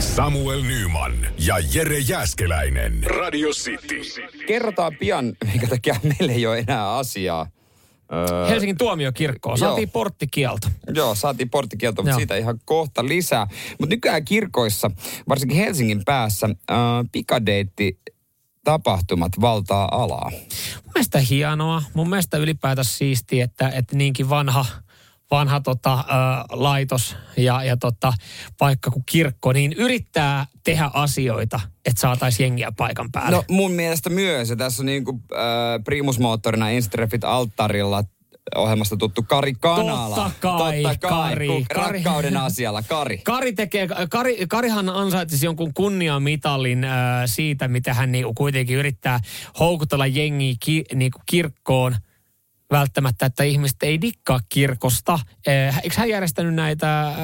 Samuel Nyman ja Jere Jäskeläinen. Radio City. Kerrotaan pian, minkä takia meillä ei ole enää asiaa. Öö, Helsingin tuomiokirkkoon. Saatiin joo. porttikielto. Joo, saatiin porttikielto, mutta joo. siitä ihan kohta lisää. Mutta nykyään kirkoissa, varsinkin Helsingin päässä, äh, pikadeitti tapahtumat valtaa alaa. Mun mielestä hienoa. Mun mielestä ylipäätään siistiä, että, että niinkin vanha – vanha tota, ä, laitos ja, ja tota, paikka kuin kirkko, niin yrittää tehdä asioita, että saataisiin jengiä paikan päälle. No mun mielestä myös, ja tässä on niin kuin, äh, primusmoottorina Instrefit alttarilla ohjelmasta tuttu Kari Kanala. Totta kai, Totta kai Kari. Kari. Rakkauden asialla, Kari. Kari tekee, Kari, Karihan ansaitsisi jonkun kunniamitalin äh, siitä, mitä hän niinku kuitenkin yrittää houkutella jengiä ki, niinku kirkkoon – välttämättä, että ihmiset ei dikkaa kirkosta. Eh, eikö hän järjestänyt näitä äh,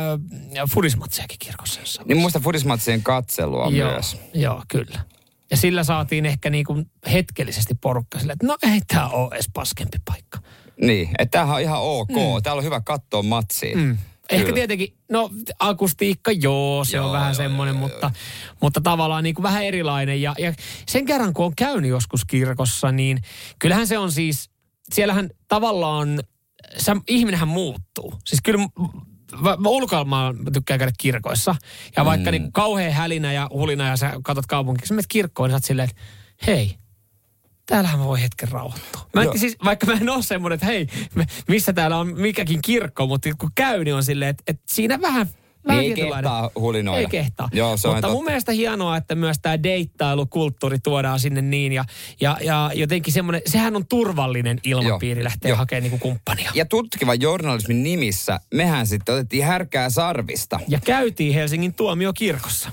fudismatsejakin kirkossa? Niin muista fudismatsien katselua joo, myös. Joo, kyllä. Ja sillä saatiin ehkä niin kuin hetkellisesti porukka sille, että no ei tämä ole edes paskempi paikka. Niin, että tämähän on ihan ok. Mm. Täällä on hyvä katsoa matsiin. Mm. Ehkä tietenkin, no akustiikka joo, se joo, on vähän joo, semmoinen, joo, mutta, joo. mutta tavallaan niin kuin vähän erilainen. Ja, ja sen kerran, kun on käynyt joskus kirkossa, niin kyllähän se on siis siellähän tavallaan, se, ihminenhän muuttuu. Siis kyllä mä ulkoilmaan mä tykkään käydä kirkoissa. Ja vaikka mm. niin kauhean hälinä ja hulina ja sä katsot kaupunkia, sä menet kirkkoon, niin sä oot silleen, että hei, täällähän mä voi hetken rauhoittua. Mä en, siis, vaikka mä en ole semmoinen, että hei, missä täällä on mikäkin kirkko, mutta kun käy, niin on silleen, että, että siinä Vähän ei kehtaa hulinoida. Ei kehtaa. Joo, se Mutta on mun mielestä hienoa, että myös tämä deittailukulttuuri tuodaan sinne niin. Ja, ja, ja jotenkin semmoinen, sehän on turvallinen ilmapiiri Joo. lähteä Joo. hakemaan niinku kumppania. Ja tutkivan journalismin nimissä mehän sitten otettiin härkää sarvista. Ja käytiin Helsingin tuomiokirkossa.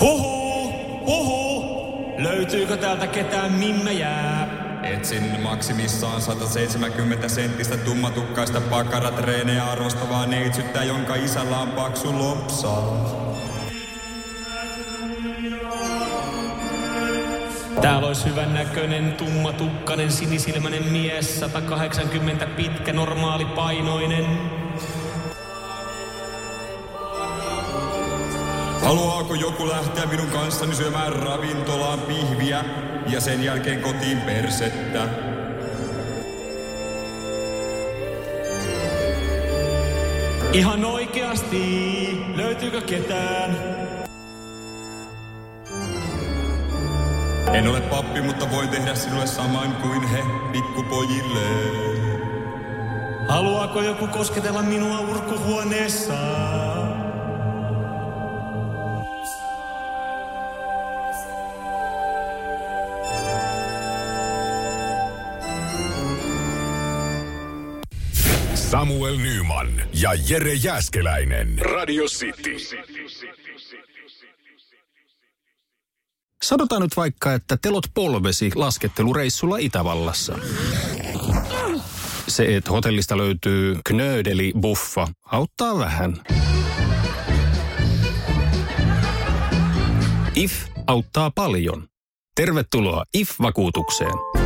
Huhu, huhu, löytyykö täältä ketään minne jää? Etsin maksimissaan 170 senttistä tummatukkaista pakaratreenejä arvostavaa neitsyttä, jonka isällä on paksu lopsa. Täällä olisi hyvän näköinen, tummatukkainen, sinisilmäinen mies, 180 pitkä, normaali painoinen. Haluaako joku lähteä minun kanssani syömään ravintolaan pihviä ja sen jälkeen kotiin persettä? Ihan oikeasti, löytyykö ketään? En ole pappi, mutta voin tehdä sinulle saman kuin he pikkupojille. Haluaako joku kosketella minua urkuhuoneessaan? Samuel Nyman ja Jere Jäskeläinen. Radio City. Sanotaan nyt vaikka, että telot polvesi laskettelureissulla Itävallassa. Se, että hotellista löytyy knöydeli buffa, auttaa vähän. IF auttaa paljon. Tervetuloa IF-vakuutukseen.